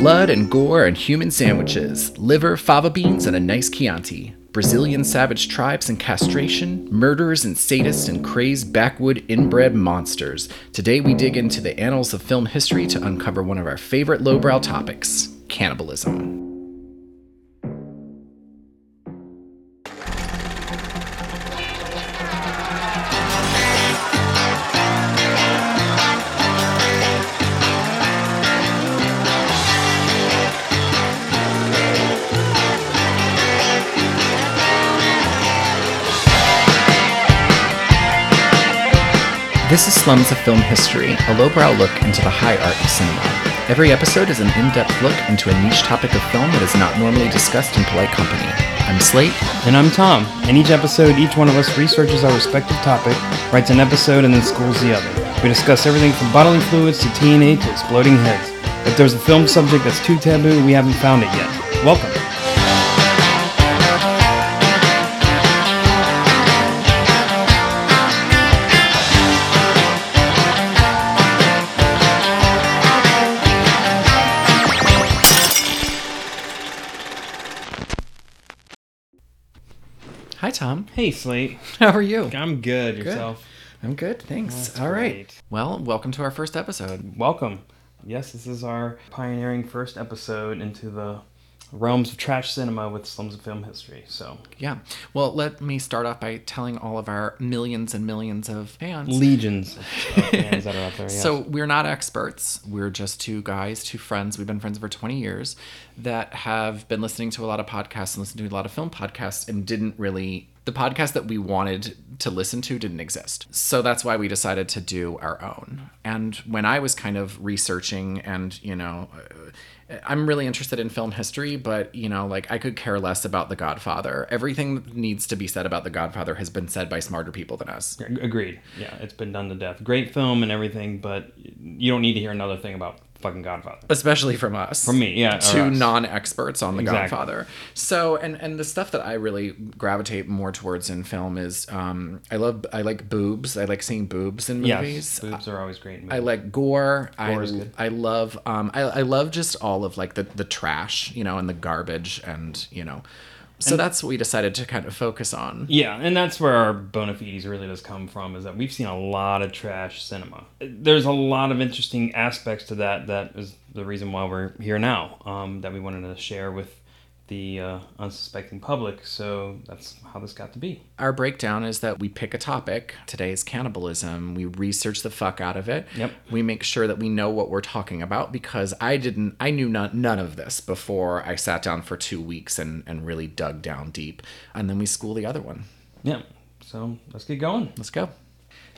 Blood and gore and human sandwiches, liver, fava beans, and a nice Chianti. Brazilian savage tribes and castration, murderers and sadists and crazed backwood inbred monsters. Today we dig into the annals of film history to uncover one of our favorite lowbrow topics cannibalism. This is Slums of Film History, a lowbrow look into the high art of cinema. Every episode is an in depth look into a niche topic of film that is not normally discussed in polite company. I'm Slate. And I'm Tom. In each episode, each one of us researches our respective topic, writes an episode, and then schools the other. We discuss everything from bodily fluids to TNA to exploding heads. If there's a film subject that's too taboo, we haven't found it yet. Welcome. Tom. Hey, Slate. How are you? I'm good. Yourself? I'm good, thanks. That's All right. great. Well, welcome to our first episode. Welcome. Yes, this is our pioneering first episode into the realms of trash cinema with slums of film history. So, Yeah. Well, let me start off by telling all of our millions and millions of fans. legions of fans that are out there. Yes. So we're not experts. We're just two guys, two friends. We've been friends for 20 years that have been listening to a lot of podcasts and listening to a lot of film podcasts and didn't really the podcast that we wanted to listen to didn't exist. So that's why we decided to do our own. And when I was kind of researching and, you know, uh, I'm really interested in film history, but you know, like I could care less about The Godfather. Everything that needs to be said about The Godfather has been said by smarter people than us. Agreed. Yeah, it's been done to death. Great film and everything, but you don't need to hear another thing about fucking Godfather. especially from us From me, yeah, or two non-experts on the Exactly. godfather so and and the stuff that i really gravitate more towards in film is um i love i like boobs i like seeing boobs in movies Yes, boobs are always great. In I like gore. I, Gore good. I love um I, I love just all of like the the trash, you know, and the garbage and you know. So that's what we decided to kind of focus on. Yeah, and that's where our bona fides really does come from. Is that we've seen a lot of trash cinema. There's a lot of interesting aspects to that. That is the reason why we're here now. Um, that we wanted to share with the uh, unsuspecting public. So that's how this got to be. Our breakdown is that we pick a topic. Today is cannibalism. We research the fuck out of it. Yep. We make sure that we know what we're talking about because I didn't, I knew none, none of this before I sat down for two weeks and, and really dug down deep. And then we school the other one. Yeah. So let's get going. Let's go.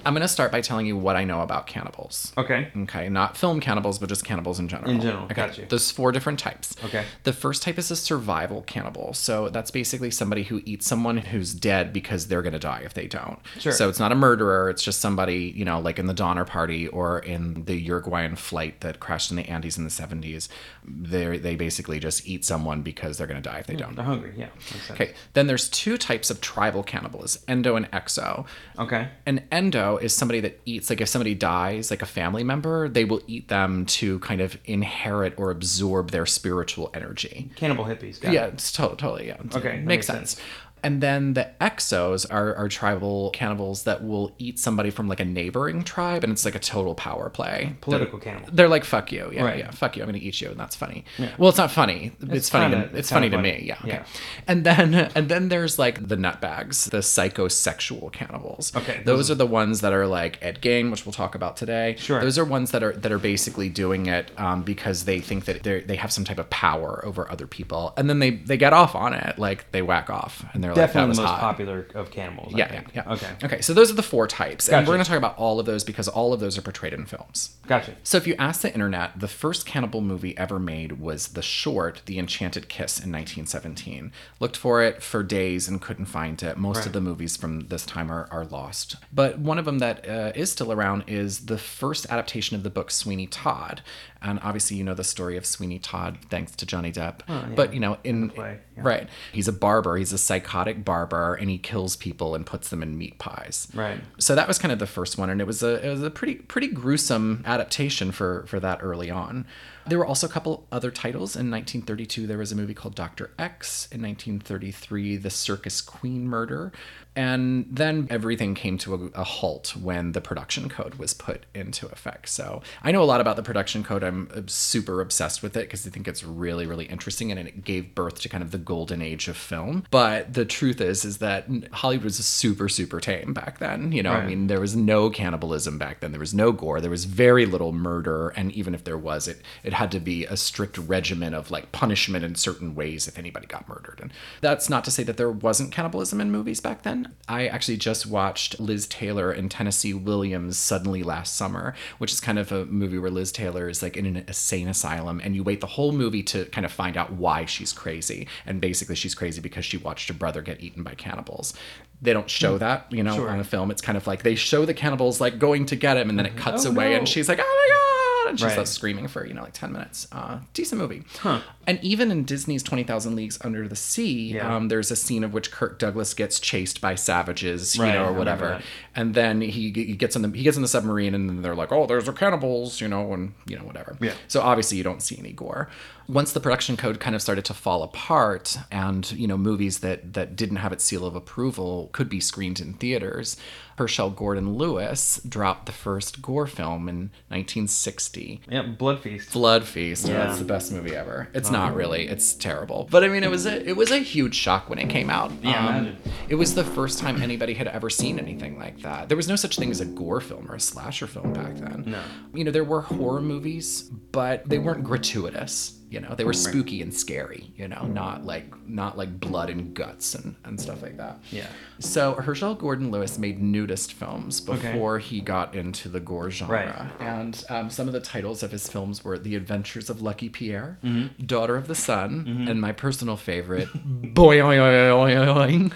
I'm going to start by telling you what I know about cannibals. Okay. Okay, not film cannibals, but just cannibals in general. In general, okay. got you. There's four different types. Okay. The first type is a survival cannibal. So that's basically somebody who eats someone who's dead because they're going to die if they don't. Sure. So it's not a murderer. It's just somebody, you know, like in the Donner Party or in the Uruguayan flight that crashed in the Andes in the 70s. They they basically just eat someone because they're going to die if they hmm, don't. They're hungry. Yeah. Okay. Then there's two types of tribal cannibals, endo and exo. Okay. An endo is somebody that eats, like if somebody dies, like a family member, they will eat them to kind of inherit or absorb their spiritual energy. Cannibal hippies. Yeah, it. it's to- totally, yeah. Okay, makes, makes sense. sense. And then the exos are, are tribal cannibals that will eat somebody from like a neighboring tribe, and it's like a total power play. Political They're, cannibal. they're like, fuck you. Yeah, Right. yeah, fuck you. I'm going to eat you, and that's funny. Well, it's not funny. It's, funny. kinda- to, it's it's funny to me. Yeah. Okay. Yeah. And then and then there's like the nutbags, the psychosexual cannibals. Okay, Those are the ones that are like Ed Gein, which we'll talk about today. Sure. Those are ones that are that are basically doing it um, because they think that they they have some type of power over other people, and then they they get off on it, like they whack off, and they're like, Definitely was the most hot. popular of cannibals. Yeah, yeah, think. yeah. Okay. Okay. So those are the four types, and we're going to talk about all of those because all of those are portrayed in films. Gotcha. So if you ask the internet, the first cannibal movie ever made was the short The Enchanted Kiss in 1917. Looked for it for days and couldn't find it. Most of the movies from this time are, are lost. But one of them that uh, is still around is the first adaptation of the book Sweeney Todd. And obviously you know the story of Sweeney Todd thanks to Johnny Depp. But you know in. Yeah. Right. He's a barber. He's a psychotic barber, and he kills people and puts them in meat pies. Right. So that was kind of the first one, and it was a it was a pretty pretty gruesome adaptation for for that early on. There were also a couple other titles. In 1932, there was a movie called Doctor X. In 1933, The Circus Queen Murder. And then everything came to a, a halt when the production code was put into effect. So I know a lot about the production code. I'm uh, super obsessed with it because I think it's really, really interesting and it gave birth to kind of the golden age of film. But the truth is, is that Hollywood was super, super tame back then. You know, I mean, there was no cannibalism back then. There was no gore. There was very little murder. And even if there was, it, it had to be a strict regimen of like punishment in certain ways if anybody got murdered. And that's not to say that there wasn't cannibalism in movies back then. I actually just watched Liz Taylor and Tennessee Williams suddenly last summer, which is kind of a movie where Liz Taylor is like in an insane asylum and you wait the whole movie to kind of find out why she's crazy. And basically she's crazy because she watched her brother get eaten by cannibals. They don't show hmm. that, you know, Sure. on a film. It's kind of like they show the cannibals like going to get him and then it mm-hmm. cuts Oh, away no. and she's like, oh my God. And she Right. screaming for, you know, like 10 minutes. Uh, decent movie. Huh. And even in Disney's 20,000 Leagues Under the Sea, Yeah. um, there's a scene of which Kirk Douglas gets chased by savages, you Right, know, or whatever. And then he, he gets in the he gets in the submarine, and then they're like, "Oh, there's the cannibals," you know, and you know, whatever. Yeah. So obviously, you don't see any gore. Once the production code kind of started to fall apart, and you know, movies that that didn't have its seal of approval could be screened in theaters. Herschell Gordon Lewis dropped the first gore film in 1960. Yeah, Blood Feast. Blood Feast. Yeah. That's the best movie ever. It's not really. It's terrible. But I mean, it was a it was a huge shock when it came out. Um, Yeah, imagine. it was the first time anybody had ever seen anything like that. There was no such thing as a gore film or a slasher film back then. No. You know, there were horror movies, but they weren't gratuitous. You know, they were spooky and scary. You know, not like not like blood and guts and and stuff like that. Yeah. So Herschell Gordon Lewis made nudist films Okay. before he got into the gore genre. Right. And um, some of the titles of his films were The Adventures of Lucky Pierre, Mm-hmm. Daughter of the Sun, and my personal favorite, Boing.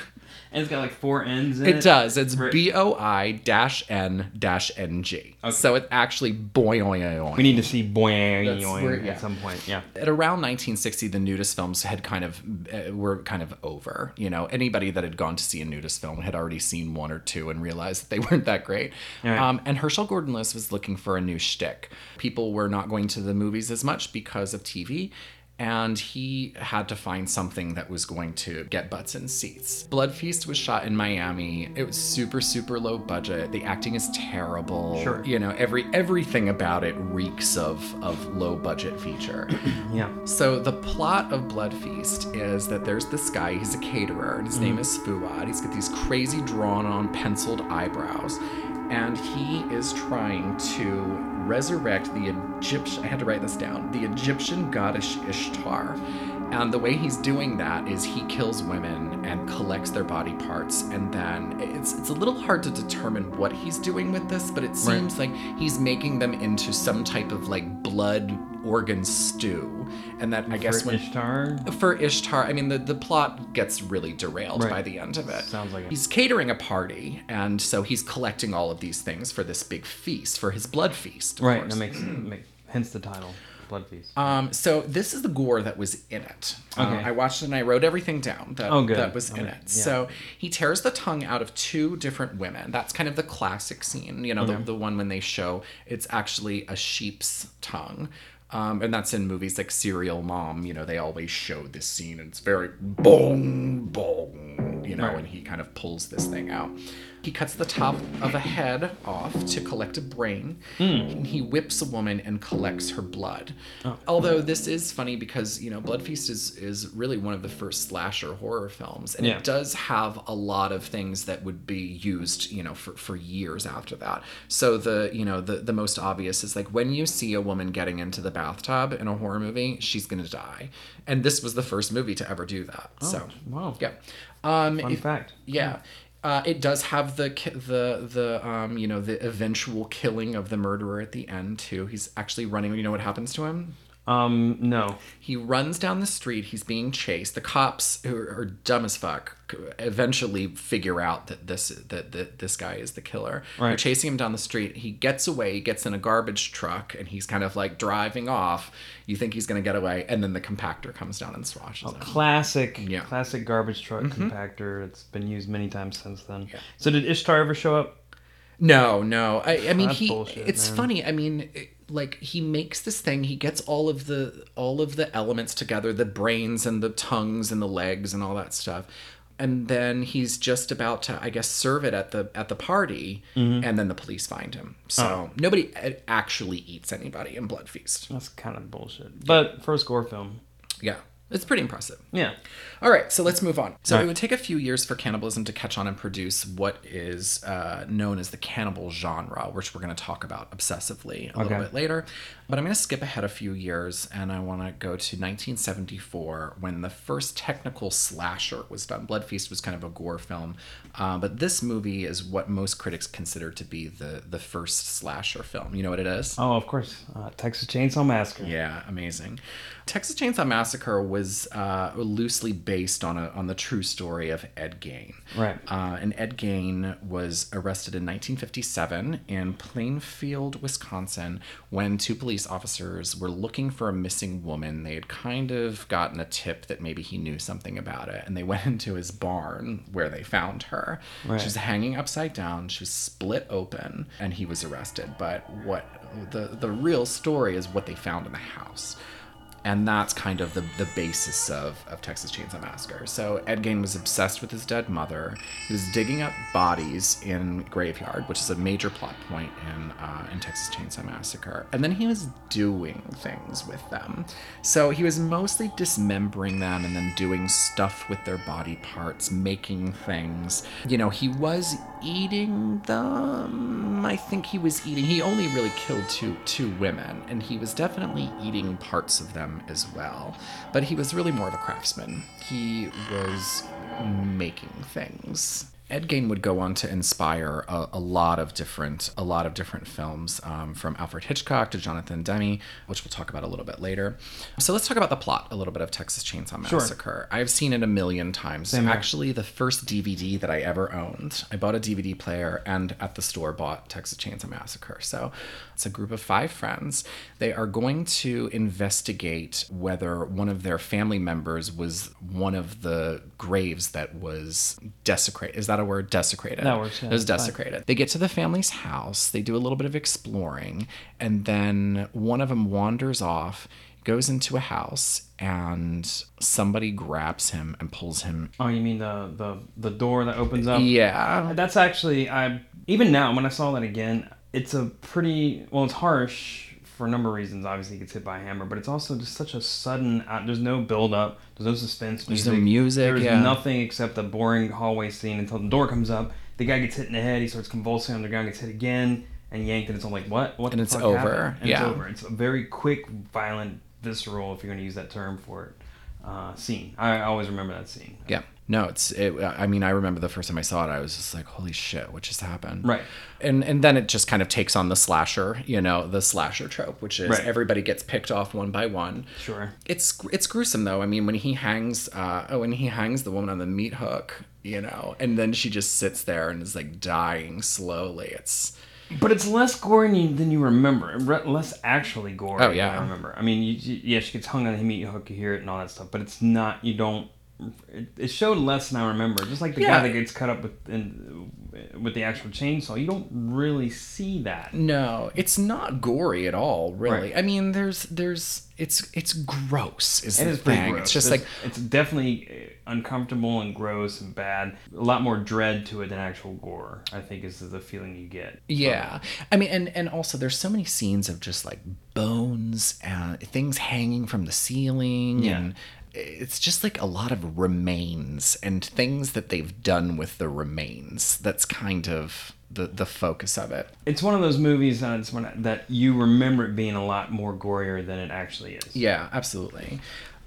And it's got like four N's in it. It does. It's Right. B O I dash N dash N G. So it's actually boing. We need to see where- yeah. at some point. Yeah. at around 1960 the nudist films had kind of uh, were kind of over you know anybody that had gone to see a nudist film had already seen one or two and realized that they weren't that great Right. um, and herschell gordon lewis was looking for a new shtick people were not going to the movies as much because of tv and he had to find something that was going to get butts in seats. Blood Feast was shot in Miami. It was super, super low budget. The acting is terrible. Sure. You know, every everything about it reeks of of low budget feature. Yeah. So the plot of Blood Feast is that there's this guy, he's a caterer, and his mm-hmm. name is Fuad. He's got these crazy drawn on penciled eyebrows. And he is trying to resurrect the Egyptian I had to write this down, the Egyptian goddess Ishtar. And the way he's doing that is he kills women and collects their body parts, and then it's it's a little hard to determine what he's doing with this, but it seems like he's making them into some type of like blood organ stew, and that I guess For when Ishtar. for Ishtar, I mean the the plot gets really derailed Right. by the end of it. Sounds like it. He's catering a party, and so he's collecting all of these things for this big feast for his blood feast. of Right. course. That makes, make, hence the title, Blood Feast. Um, so this is the gore that was in it. Uh, Okay. I watched it and I wrote everything down that, Oh, that was in it. yeah. So he tears the tongue out of two different women. That's kind of the classic scene. You know, the, the one when they show it's actually a sheep's tongue. Um, and that's in movies like Serial Mom. You know, they always show this scene and it's very bong, bong, you know, Right. and he kind of pulls this thing out. He cuts the top of a head off to collect a brain. Hmm. And he whips a woman and collects her blood. Although this is funny because you know Blood Feast is is really one of the first slasher horror films, and Yeah. it does have a lot of things that would be used you know for for years after that. So the you know the the most obvious is like when you see a woman getting into the bathtub in a horror movie, she's gonna die, and this was the first movie to ever do that. so wow. yeah. Um, Fun if- fact. yeah. Uh, it does have the the the um you know the eventual killing of the murderer at the end too. He's actually running. You know what happens to him? Um, no. He runs down the street. He's being chased. The cops, who are dumb as fuck, eventually figure out that this that, that this guy is the killer. Right. They're chasing him down the street. He gets away. He gets in a garbage truck, and he's kind of like driving off. You think he's gonna get away, and then the compactor comes down and swashes him. Classic, Yeah. Mm-hmm. classic garbage truck compactor. It's been used many times since then. Yeah. So did Ishtar ever show up? No, no. I, I mean, That's he. bullshit, it's man. funny. I mean, it- like he makes this thing. He gets all of the all of the elements together, the brains and the tongues and the legs and all that stuff. And then he's just about to, I guess, serve it at the at the party, Mm-hmm. and then the police find him. So Oh. nobody actually eats anybody in Blood Feast. That's kind of bullshit. But for a score film, Yeah, it's pretty impressive. yeah. All right, so let's move on. So right. it would take a few years for cannibalism to catch on and produce what is uh, known as the cannibal genre, which we're going to talk about obsessively a little bit later. But I'm going to skip ahead a few years and I want to go to 1974 when the first technical slasher was done. Blood Feast was kind of a gore film, uh, but this movie is what most critics consider to be the the first slasher film. You know what it is? Oh, of course. Uh, Texas Chainsaw Massacre. Yeah, amazing. Texas Chainsaw Massacre was uh, loosely based on a on the true story of Ed Gein. Right. Uh, and Ed Gein was arrested in 1957 in Plainfield, Wisconsin, when two police officers were looking for a missing woman. They had kind of gotten a tip that maybe he knew something about it, and they went into his barn where they found her. Right. She was hanging upside down. She was split open, and he was arrested. But what the the real story is what they found in the house and that's kind of the, the basis of, of Texas Chainsaw Massacre. So Ed Gein was obsessed with his dead mother. He was digging up bodies in graveyard, which is a major plot point in uh, in Texas Chainsaw Massacre. And then he was doing things with them. So he was mostly dismembering them and then doing stuff with their body parts, making things. You know, he was eating them. I think he was eating. He only really killed two two women, and he was definitely eating parts of them as well. But he was really more of a craftsman. He was making things. Ed Gein would go on to inspire a, a lot of different a lot of different films, um, from Alfred Hitchcock to Jonathan Demme, which we'll talk about a little bit later. So let's talk about the plot a little bit of Texas Chainsaw Sure. Massacre. I've seen it a million times. Same here. Actually, the first DVD that I ever owned, I bought a DVD player and at the store bought Texas Chainsaw Massacre. So it's a group of five friends. They are going to investigate whether one of their family members was one of the graves that was desecrated. Is that a word? Desecrated. That works, yeah, It was it's fine. desecrated. They get to the family's house. They do a little bit of exploring, and then one of them wanders off, goes into a house, and somebody grabs him and pulls him. Oh, you mean the the the door that opens up? Yeah. That's actually I even now when I saw that again, it's a pretty well. It's harsh for a number of reasons. Obviously, he gets hit by a hammer, but it's also just such a sudden. Uh, there's no build up. There's no suspense. There's no music, There's yeah. nothing except a boring hallway scene until the door comes up. The guy gets hit in the head. He starts convulsing on the ground. Gets hit again and yanked, and it's all like what? What? And the it's fuck over, happened? And yeah. It's over. It's a very quick, violent, visceral, if you're going to use that term for it, uh, scene. I, I always remember that scene. Yeah. No, it's. It, I mean, I remember the first time I saw it, I was just like, "Holy shit, what just happened?" Right. And and then it just kind of takes on the slasher, you know, the slasher trope, which is Right. everybody gets picked off one by one. Sure. It's it's gruesome though. I mean, when he hangs, uh, oh, when he hangs the woman on the meat hook, you know, and then she just sits there and is like dying slowly. It's But it's less gory than you, remember. Less actually gory. Oh, than yeah. I remember. I mean, you, you, yeah, she gets hung on the meat hook. You hear it and all that stuff, but it's not. You don't. It, it showed less than I remember. Just like the Yeah. guy that gets cut up with in, with the actual chainsaw, you don't really see that. no, it's not gory at all, really. Right. I mean, there's there's it's it's gross. Is It the is thing. gross. It's just it's, like it's definitely uh, uncomfortable and gross and bad. A lot more dread to it than actual gore. I think is the feeling you get. Yeah. I mean and and also there's so many scenes of just like bones and things hanging from the ceiling Yeah. and it's just like a lot of remains and things that they've done with the remains. That's kind of the the focus of it. It's one of those movies one, that you remember it being a lot more gorier than it actually is. Yeah, absolutely.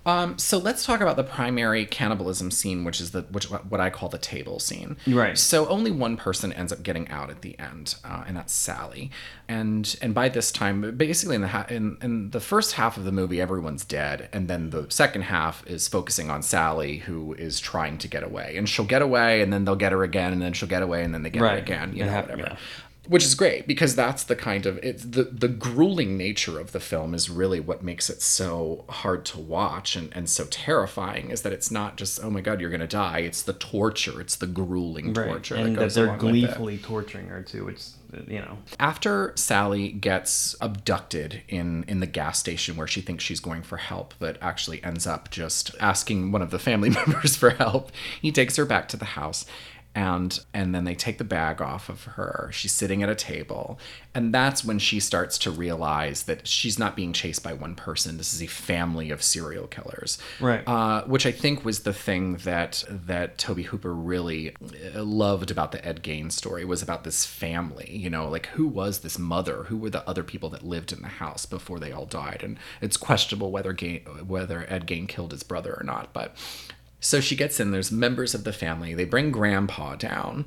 Um, so let's talk about the primary cannibalism scene, which is the which what I call the table scene. Right. So only one person ends up getting out at the end, uh, and that's Sally. And and by this time, basically in the ha- in in the first half of the movie, everyone's dead, and then the second half is focusing on Sally, who is trying to get away, and she'll get away, and then they'll get her again, and then she'll get away, and then they get her Right. again. You know, hap- whatever yeah. Which is great because that's the kind of it's the the grueling nature of the film is really what makes it so hard to watch and and so terrifying is that it's not just oh my god you're gonna die it's the torture it's the grueling Right. torture and that that they're along with it. gleefully torturing her too. It's you know. After Sally gets abducted in in the gas station where she thinks she's going for help, but actually ends up just asking one of the family members for help, he takes her back to the house. And and then they take the bag off of her. She's sitting at a table, and that's when she starts to realize that she's not being chased by one person. This is a family of serial killers, Right. uh, which I think was the thing that that Tobe Hooper really uh, loved about the Ed Gein story was about this family. You know, like who was this mother? Who were the other people that lived in the house before they all died? And it's questionable whether Gein, whether Ed Gein killed his brother or not. But so she gets in. There's members of the family. They bring Grandpa down.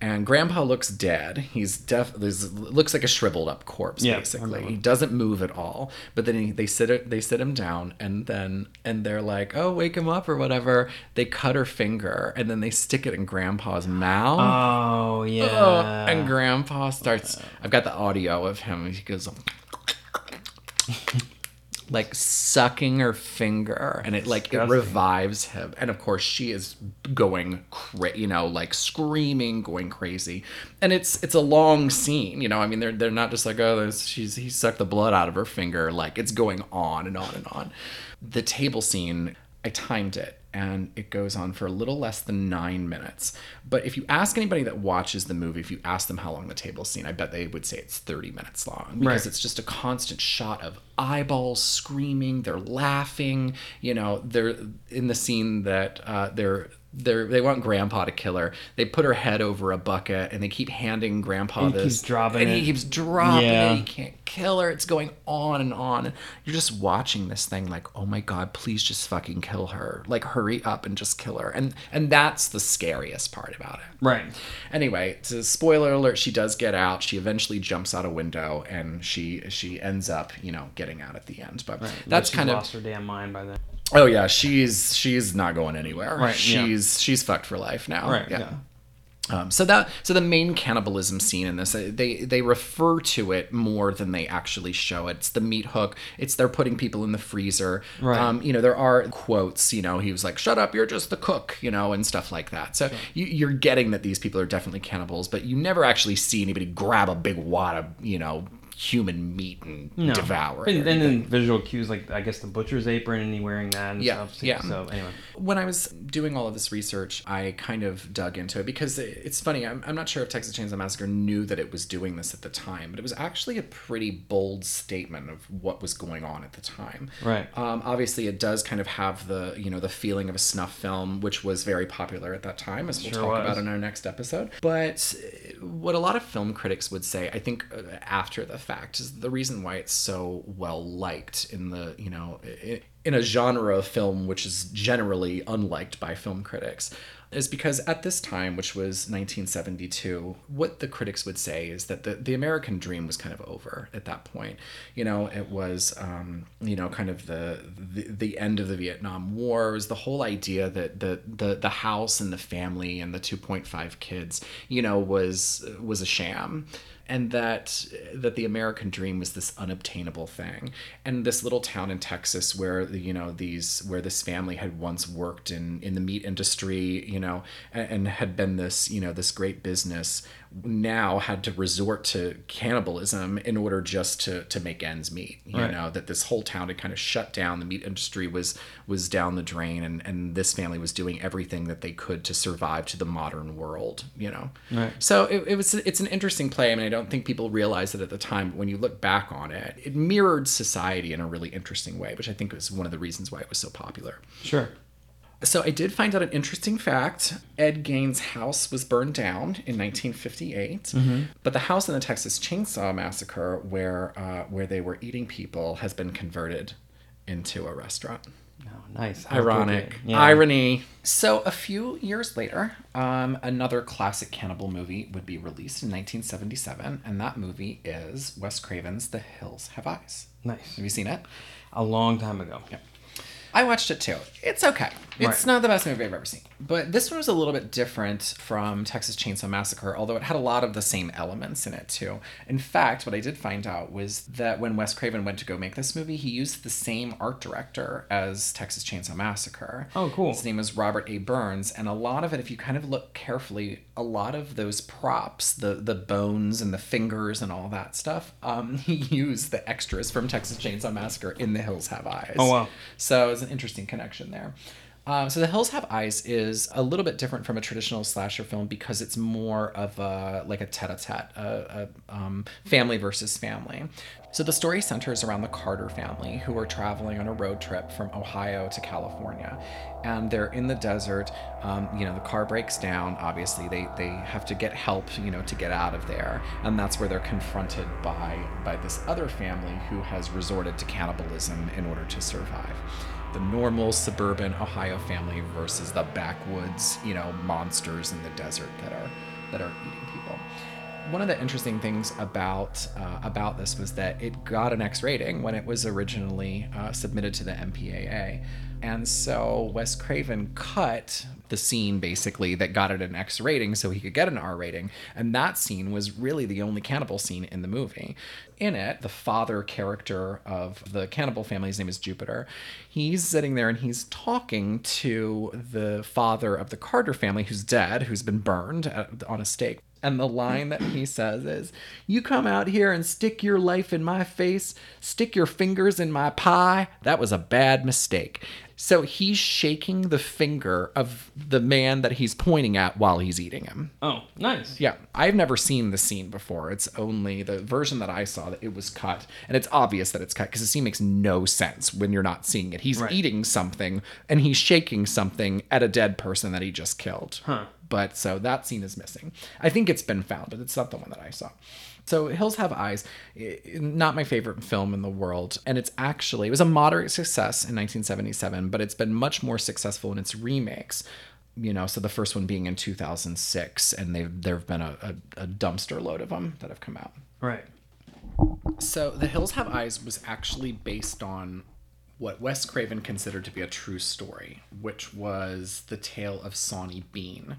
And Grandpa looks dead. He's def. There's, looks like a shriveled up corpse, Yeah, basically. He doesn't move at all. But then he, they sit it, they sit him down, and then and they're like, "Oh, wake him up" or whatever. They cut her finger, and then they stick it in Grandpa's mouth. Oh yeah. Oh, and Grandpa starts. I've got the audio of him. He goes. Like sucking her finger, and it like it revives him. And of course, she is going, cra- you know, like screaming, going crazy. And it's it's a long scene, you know. I mean, they're they're not just like oh, there's, she's he sucked the blood out of her finger. Like it's going on and on and on. The table scene, I timed it, and it goes on for a little less than nine minutes. But if you ask anybody that watches the movie, if you ask them how long the table scene, I bet they would say it's 30 minutes long because Right. it's just a constant shot of eyeballs screaming, they're laughing, you know, they're in the scene that uh, they're they're they want grandpa to kill her. They put her head over a bucket and they keep handing grandpa He this keeps dropping and it. he keeps dropping Yeah. it. He can't kill her. It's going on and on. And you're just watching this thing like, oh my god, please just fucking kill her. Like hurry up and just kill her. And and that's the scariest part about it. Right. Anyway, so spoiler alert, she does get out. She eventually jumps out a window and she she ends up, you know, getting out at the end. But that's She's kind of lost her damn mind by then. Oh yeah, she's she's not going anywhere. Right, yeah. She's she's fucked for life now. Right, Yeah. yeah. Um, so that so the main cannibalism scene in this they they refer to it more than they actually show it. It's the meat hook. It's they're putting people in the freezer. Right. Um, you know there are quotes. You know he was like, "Shut up, you're just the cook," you know, and stuff like that. So you, you're getting that these people are definitely cannibals, but you never actually see anybody grab a big wad of you know human meat and No. devour it. And then visual cues, like I guess the butcher's apron and he wearing that and Yeah, stuff. yeah. So anyway, when I was doing all of this research, I kind of dug into it because it- it's funny. I'm, I'm not sure if Texas Chainsaw Massacre knew that it was doing this at the time, but it was actually a pretty bold statement of what was going on at the time. Right. Um, obviously, it does kind of have the you know the feeling of a snuff film, which was very popular at that time, as we'll Sure talk was. about in our next episode. But what a lot of film critics would say, I think, uh, after the fact, is the reason why it's so well liked in the you know in a genre of film which is generally unliked by film critics is because at this time which was 1972 what the critics would say is that the, the american dream was kind of over at that point. You know it was um, you know kind of the, the the end of the vietnam war. It was the whole idea that the the, the house and the family and the 2.5 kids you know was was a sham and that that the American dream was this unobtainable thing. And this little town in Texas where you know these where this family had once worked in in the meat industry, you know, and, and had been this you know this great business, now had to resort to cannibalism in order just to to make ends meet. You Right. know that this whole town had kind of shut down. The meat industry was was down the drain, and and this family was doing everything that they could to survive to the modern world. You know. Right. So it, it was it's an interesting play. I mean, I don't think people realized it at the time. But when you look back on it, it mirrored society in a really interesting way, which I think was one of the reasons why it was so popular. sure. So I did find out an interesting fact. Ed Gein's house was burned down in 1958, but the house in the Texas Chainsaw Massacre, where uh, where they were eating people, has been converted into a restaurant. Oh, nice. Ironic. Yeah. Irony. So, a few years later, um, another classic cannibal movie would be released in 1977, and that movie is Wes Craven's The Hills Have Eyes. Nice. Have you seen it? A long time ago. Yeah. I watched it too. It's okay. It's Right. not the best movie I've ever seen. But this one was a little bit different from Texas Chainsaw Massacre, although it had a lot of the same elements in it too. In fact, what I did find out was that when Wes Craven went to go make this movie, he used the same art director as Texas Chainsaw Massacre. Oh, cool. His name is Robert A. Burns, and a lot of it, if you kind of look carefully, a lot of those props, the the bones and the fingers and all that stuff, um, he used the extras from Texas Chainsaw Massacre in The Hills Have Eyes. Oh, wow. So it's an interesting connection there. Um, so The Hills Have Eyes is a little bit different from a traditional slasher film because it's more of a like a tete-a-tete, a, a um, family versus family. So the story centers around the Carter family who are traveling on a road trip from Ohio to California, and they're in the desert. Um, you know, the car breaks down. Obviously, they they have to get help. You know, to get out of there, and that's where they're confronted by by this other family who has resorted to cannibalism in order to survive the normal suburban Ohio family versus the backwoods, you know, monsters in the desert that are that are eating people. One of the interesting things about uh, about this was that it got an X rating when it was originally uh, submitted to the MPAA, and so Wes Craven cut the scene basically that got it an X rating so he could get an R rating, and that scene was really the only cannibal scene in the movie. In it, the father character of the cannibal family, his name is Jupiter, he's sitting there and he's talking to the father of the Carter family who's dead, who's been burned at- on a stake. And the line that he says is, You come out here and stick your life in my face, stick your fingers in my pie. That was a bad mistake. So he's shaking the finger of the man that he's pointing at while he's eating him. Oh, nice. Yeah, I've never seen the scene before. It's only the version that I saw that it was cut, and it's obvious that it's cut because the scene makes no sense when you're not seeing it. He's Right. eating something and he's shaking something at a dead person that he just killed. Huh. But so that scene is missing. I think it's been found, but it's not the one that I saw. So Hills Have Eyes, not my favorite film in the world, and it's actually it was a moderate success in 1977, but it's been much more successful in its remakes. You know, so the first one being in 2006, and they've there have been a, a, a dumpster load of them that have come out. Right. So The Hills Have Eyes was actually based on what Wes Craven considered to be a true story, which was the tale of Sawney Bean.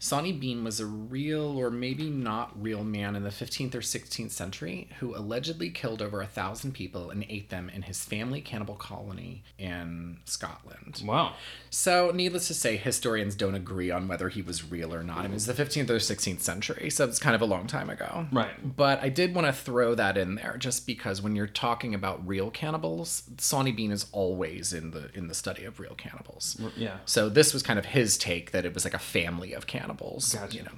Sawney Bean was a real or maybe not real man in the 15th or 16th century who allegedly killed over a thousand people and ate them in his family cannibal colony in Scotland. Wow. So, needless to say, historians don't agree on whether he was real or not. I mean, it's the 15th or 16th century, so it's kind of a long time ago. Right. But I did want to throw that in there just because when you're talking about real cannibals, Sawney Bean is always in the in the study of real cannibals. Yeah. So this was kind of his take that it was like a family of cannibals. Gotcha. You know.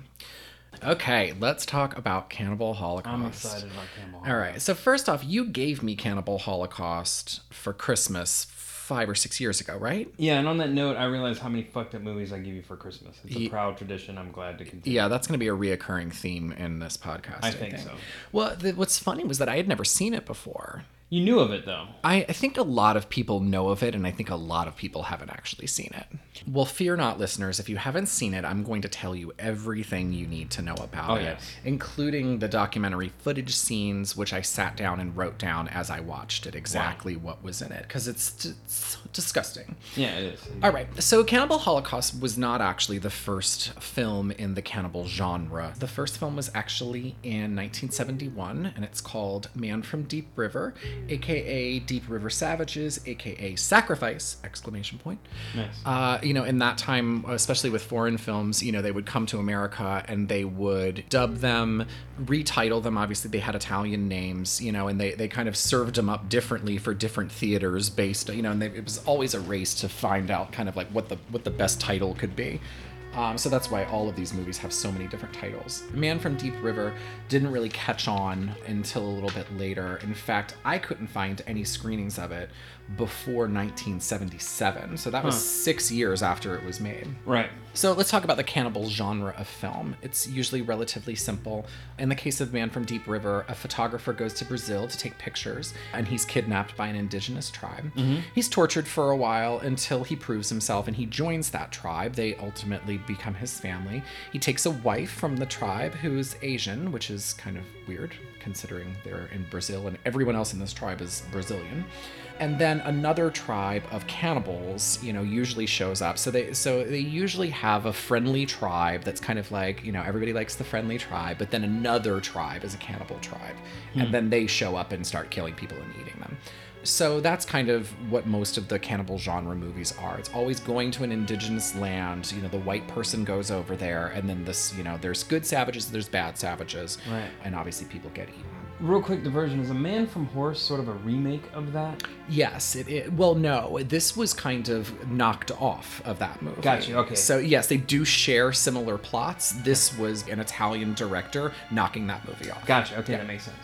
Okay, let's talk about Cannibal Holocaust. I'm excited about Cannibal. All right. So first off, you gave me Cannibal Holocaust for Christmas five or six years ago, right? Yeah, and on that note, I realized how many fucked up movies I give you for Christmas. It's a proud tradition. I'm glad to continue. Yeah, that's going to be a reoccurring theme in this podcast. I think so. Well, th- what's funny was that I had never seen it before. You knew of it though. I, I think a lot of people know of it, and I think a lot of people haven't actually seen it. Well, fear not, listeners. If you haven't seen it, I'm going to tell you everything you need to know about Oh, it, yes. including the documentary footage scenes, which I sat down and wrote down as I watched it exactly what was in it, because it's, it's disgusting. Yeah, it is. All right, so Cannibal Holocaust was not actually the first film in the cannibal genre. The first film was actually in 1971, and it's called Man from Deep River, aka Deep River Savages, aka Sacrifice! Exclamation point. Nice. Uh, you know, in that time, especially with foreign films, you know, they would come to America and they would dub them, retitle them. Obviously, they had Italian names, you know, and they, they kind of served them up differently for different theaters based, you know, and they, it was always a race to find out kind of like what the what the best title could be. Um, so that's why all of these movies have so many different titles. Man from Deep River didn't really catch on until a little bit later. In fact, I couldn't find any screenings of it before 1977. So that was six years after it was made. Right. So let's talk about the cannibal genre of film. It's usually relatively simple. In the case of Man from Deep River, a photographer goes to Brazil to take pictures, and he's kidnapped by an indigenous tribe. He's tortured for a while until he proves himself and he joins that tribe. They ultimately become his family. He takes a wife from the tribe who's Asian, which is kind of weird considering they're in Brazil and everyone else in this tribe is Brazilian. And then another tribe of cannibals you know usually shows up. So they so they usually have a friendly tribe that's kind of like you know everybody likes the friendly tribe but then another tribe is a cannibal tribe. And hmm. then they show up and start killing people and eating them so that's kind of what most of the cannibal genre movies are. It's always going to an indigenous land. You know, the white person goes over there, and then this, you know, there's good savages, there's bad savages, Right. and obviously people get eaten. Real quick diversion is a Man from Horse sort of a remake of that? Yes, it, it well no, this was kind of knocked off of that movie. Gotcha, okay. So yes, they do share similar plots. This was an Italian director knocking that movie off. Gotcha. Okay, that makes sense.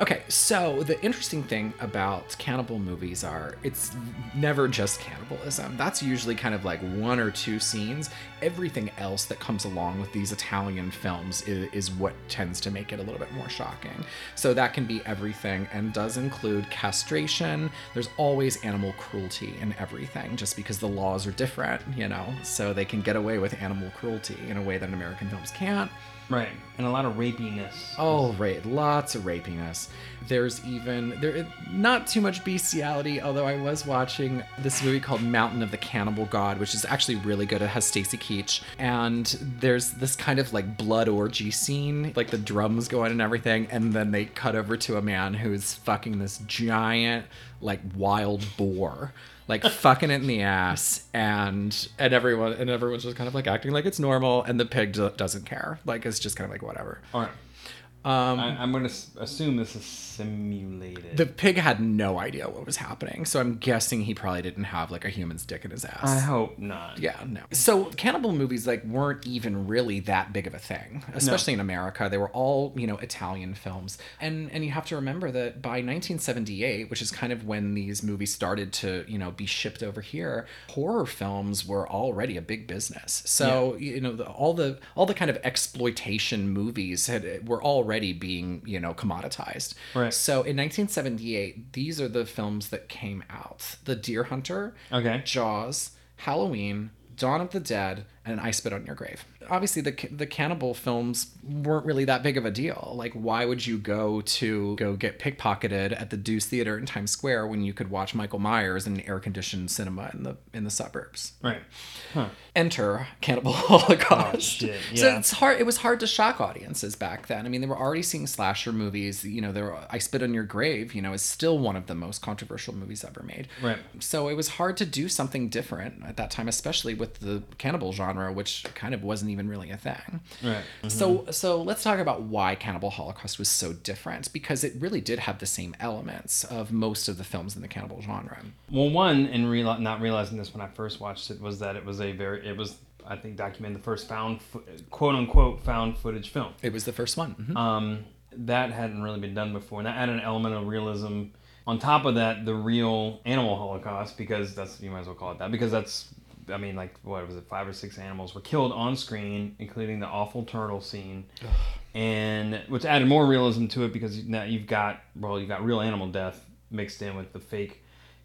Okay, so the interesting thing about cannibal movies are it's never just cannibalism. That's usually kind of like one or two scenes. Everything else that comes along with these Italian films is, is what tends to make it a little bit more shocking. So that can be everything and does include castration. There's always animal cruelty in everything just because the laws are different, you know? So they can get away with animal cruelty in a way that American films can't. Right. And a lot of rapiness. Oh, right. Lots of rapiness. There's even there not too much bestiality, although I was watching this movie called Mountain of the Cannibal God, which is actually really good. It has Stacy Keach. And there's this kind of like blood orgy scene, like the drums going and everything, and then they cut over to a man who's fucking this giant, like wild boar like fucking it in the ass and and everyone and everyone's just kind of like acting like it's normal and the pig do- doesn't care like it's just kind of like whatever All right. Um, I, I'm going to assume this is simulated. the pig had no idea what was happening so i'm guessing he probably didn't have like a human's dick in his ass. I hope not. yeah no. So cannibal movies like weren't even really that big of a thing especially in america. They were all you know italian films. And and you have to remember that by 1978 which is kind of when these movies started to you know be shipped over here horror films were already a big business. So you know the, all the all the kind of exploitation movies had were already being you know commoditized Right. so in 1978 these are the films that came out the deer hunter Okay. Jaws, Halloween, Dawn of the Dead, and I Spit on Your Grave. Obviously, the the cannibal films weren't really that big of a deal. Like, why would you go to go get pickpocketed at the Deuce Theater in Times Square when you could watch Michael Myers in an air conditioned cinema in the in the suburbs? Right. Huh. Enter Cannibal Holocaust. Oh, shit, So it's hard. It was hard to shock audiences back then. I mean, they were already seeing slasher movies. You know, there were, I Spit on Your Grave. You know, is still one of the most controversial movies ever made. Right. So it was hard to do something different at that time, especially with the cannibal genre, which kind of wasn't even really a thing. Right. Mm-hmm. So so let's talk about why Cannibal Holocaust was so different because it really did have the same elements of most of the films in the cannibal genre. Well, one, and real, not realizing this when I first watched it, was that it was a very, it was, I think, documented the first found, quote unquote, found footage film. It was the first one. Mhm. Um, that hadn't really been done before, and that added an element of realism. On top of that, the real animal holocaust, because that's you might as well call it that, because that's, I mean, like what was it, five or six animals were killed on screen, including the awful turtle scene, and which added more realism to it because now you've got well, you've got real animal death mixed in with the fake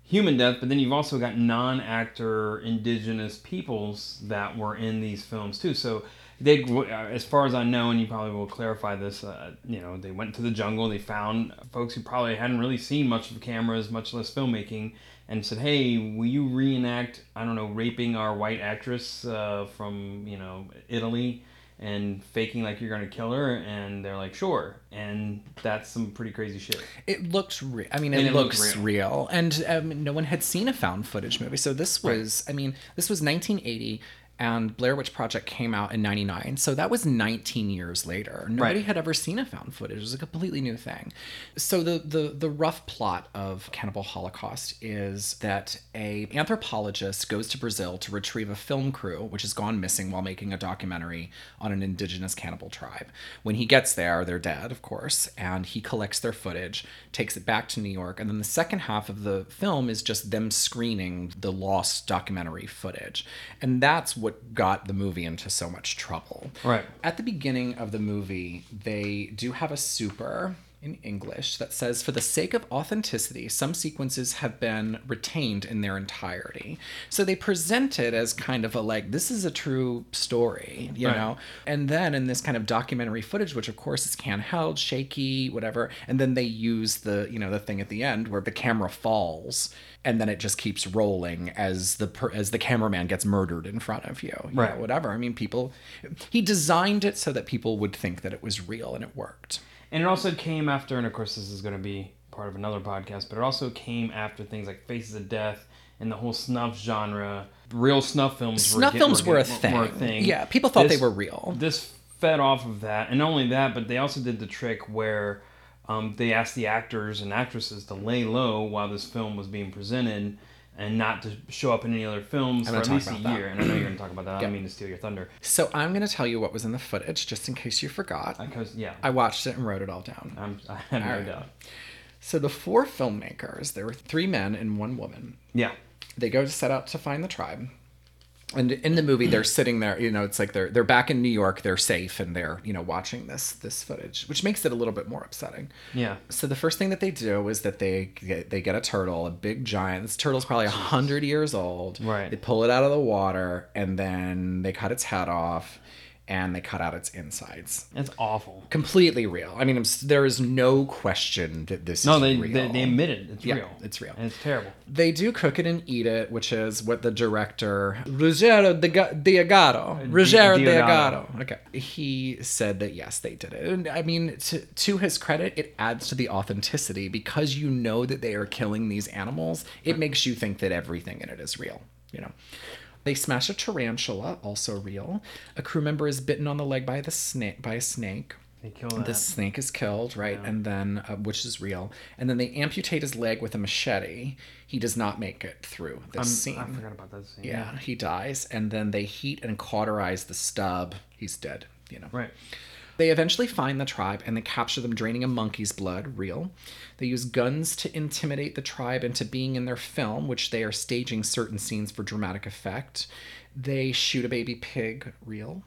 human death, but then you've also got non-actor indigenous peoples that were in these films too. So they, as far as I know, and you probably will clarify this, uh, you know, they went to the jungle, they found folks who probably hadn't really seen much of cameras, much less filmmaking, and said, "Hey, will you reenact? I don't know, raping our white actress uh, from you know Italy." And faking like you're gonna kill her, and they're like, sure, and that's some pretty crazy shit. It looks real. I mean, it, it looked looks real. real. And um, no one had seen a found footage movie. So this was, I mean, this was 1980. And Blair Witch Project came out in 99. So that was 19 years later. Nobody Right. had ever seen a found footage. It was a completely new thing. So the, the, the rough plot of Cannibal Holocaust is that a anthropologist goes to Brazil to retrieve a film crew which has gone missing while making a documentary on an indigenous cannibal tribe. When he gets there, they're dead, of course, and he collects their footage, takes it back to New York, and then the second half of the film is just them screening the lost documentary footage. And that's what got the movie into so much trouble. Right. At the beginning of the movie, they do have a super in English that says, for the sake of authenticity, some sequences have been retained in their entirety. So they present it as kind of a like, this is a true story, you Right. know? And then in this kind of documentary footage, which of course is handheld, shaky, whatever, and then they use the, you know, the thing at the end where the camera falls and then it just keeps rolling as the per, as the cameraman gets murdered in front of you, you know, Right. whatever. I mean, people he designed it so that people would think that it was real and it worked. And it also came after, and of course, this is going to be part of another podcast, but it also came after things like Faces of Death and the whole snuff genre. Real snuff films. Snuff get- films were a, get- thing. Yeah, people thought This- they were real. This fed off of that, and not only that, but they also did the trick where um, they asked the actors and actresses to lay low while this film was being presented. And not to show up in any other films for at least a about that. year. And I know you're going to talk about that. I don't mean to steal your thunder. So I'm going to tell you what was in the footage, just in case you forgot. Because yeah, I watched it and wrote it all down. I'm, I have no right. doubt. So the four filmmakers, there were three men and one woman. Yeah, They go to set out to find the tribe. And in the movie, they're sitting there. You know, it's like they're they're back in New York. They're safe, and they're you know watching this this footage, which makes it a little bit more upsetting. yeah. So the first thing that they do is that they get, they get a turtle, a big giant. This turtle's probably a hundred years old. Right. They pull it out of the water, and then they cut its head off, and they cut out its insides. It's awful. Completely real. I mean, there is no question that this No, is they, real. they they admit it. It's Yeah, real. it's real. And it's terrible. They do cook it and eat it, which is what the director Ruggero Dega- Diagaro, uh, Ruggero Diogado. Diagaro. Okay, he said that yes, they did it. And I mean, to to his credit, it adds to the authenticity because you know that they are killing these animals. It makes you think that everything in it is real. You know. They smash a tarantula, also real. A crew member is bitten on the leg by the snake by a snake. They kill that. The snake is killed, right? And then, uh, which is real. And then they amputate his leg with a machete. He does not make it through this I'm- scene. I forgot about that scene. yeah, he dies. And then they heat and cauterize the stub. He's dead, you know. Right. They eventually find the tribe and they capture them draining a monkey's blood, real. They use guns to intimidate the tribe into being in their film, which they are staging certain scenes for dramatic effect. They shoot a baby pig, real.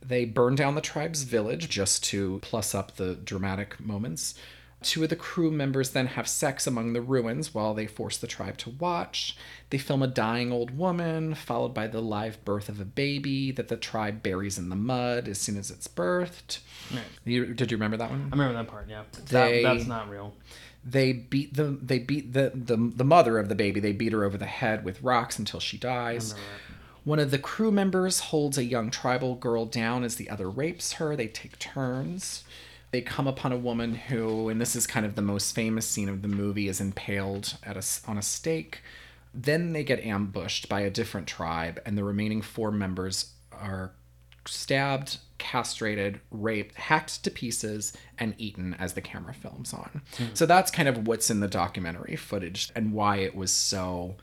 They burn down the tribe's village just to plus up the dramatic moments. Two of the crew members then have sex among the ruins while they force the tribe to watch. They film a dying old woman, followed by the live birth of a baby that the tribe buries in the mud as soon as it's birthed. Right. You, did you remember that one? I remember that part. Yeah. They- that, that's not real. They beat the they beat the, the the mother of the baby. They beat her over the head with rocks until she dies. One of the crew members holds a young tribal girl down as the other rapes her. They take turns. They come upon a woman who, and this is kind of the most famous scene of the movie, is impaled at a, on a stake. Then they get ambushed by a different tribe, and the remaining four members are stabbed, castrated, raped, hacked to pieces, and eaten as the camera films on. Hmm. So that's kind of what's in the documentary footage and why it was so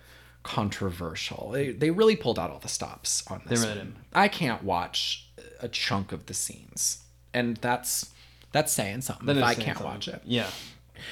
controversial. They, they really pulled out all the stops on this. really did. I can't watch a chunk of the scenes, and that's that's saying something. That if I can't something. watch it. Yeah.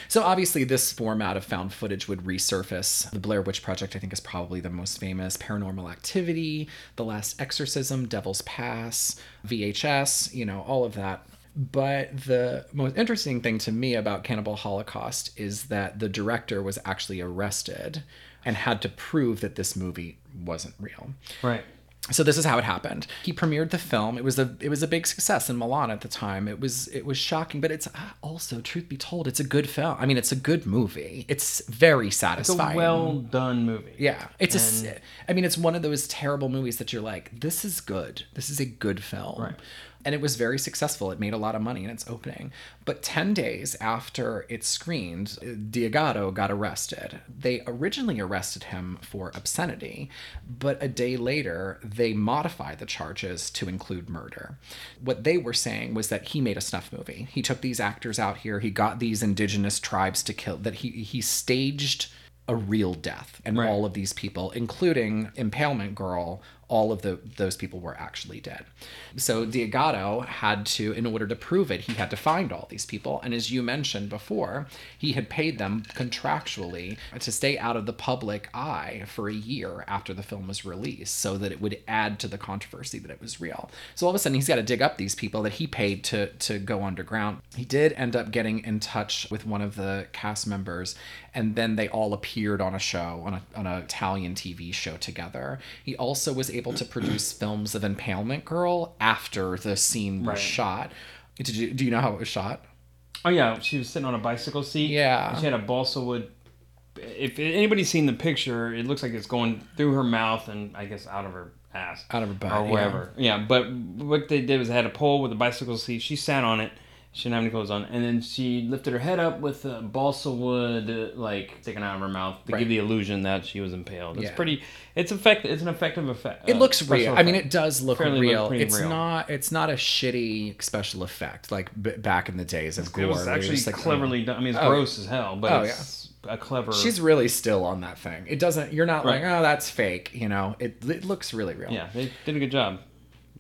So obviously, this format of found footage would resurface. The Blair Witch Project, I think, is probably the most famous. Paranormal Activity, The Last Exorcism, Devil's Pass, VHS, you know, all of that. But the most interesting thing to me about Cannibal Holocaust is that the director was actually arrested and had to prove that this movie wasn't real. Right. So this is how it happened. He premiered the film. It was a it was a big success in Milan at the time. It was it was shocking, but it's also, truth be told, it's a good film. I mean, it's a good movie. It's very It's satisfying. a well done movie. yeah, it's And- a. I mean, it's one of those terrible movies that you're like, this is good. This is a good film. Right. And it was very successful. It made a lot of money in its opening. But 10 days after it screened, Diagado got arrested. They originally arrested him for obscenity, but a day later, they modified the charges to include murder. What they were saying was that he made a snuff movie. He took these actors out here, he got these indigenous tribes to kill, that he, he staged a real death and Right. all of these people including impalement girl all of the those people were actually dead. So diagado had to in order to prove it he had to find all these people. And as you mentioned before he had paid them contractually to stay out of the public eye for a year after the film was released so that it would add to the controversy that it was real. So all of a sudden he's got to dig up these people that he paid to to go underground. He did end up getting in touch with one of the cast members and then they all appeared on a show on a on an Italian TV show together. He also was able to produce films of Impalement Girl after the scene was Right. shot. Did you do you know how it was shot? Oh yeah, she was sitting on a bicycle seat. Yeah. she had a balsa wood. If anybody's seen the picture, it looks like it's going through her mouth and I guess out of her ass, Out of her butt, or yeah. Yeah. but what they did was they had a pole with a bicycle seat. She sat on it. She didn't have any clothes on, and then she lifted her head up with a balsa wood uh, like sticking out of her mouth to Right. give the illusion that she was impaled. It's Yeah. pretty. It's effect. It's an effective effect. It uh, looks special real. I mean, it does look Fairly look real. pretty It's real. not. It's not a shitty special effect like b- back in the days of gore. It was where you're actually just like, cleverly done. I mean, it's Oh. gross as hell, but Oh, it's a clever. She's really still on that thing. It doesn't. You're not like, Right. oh, that's fake. You know, it it looks really real. yeah, they did a good job.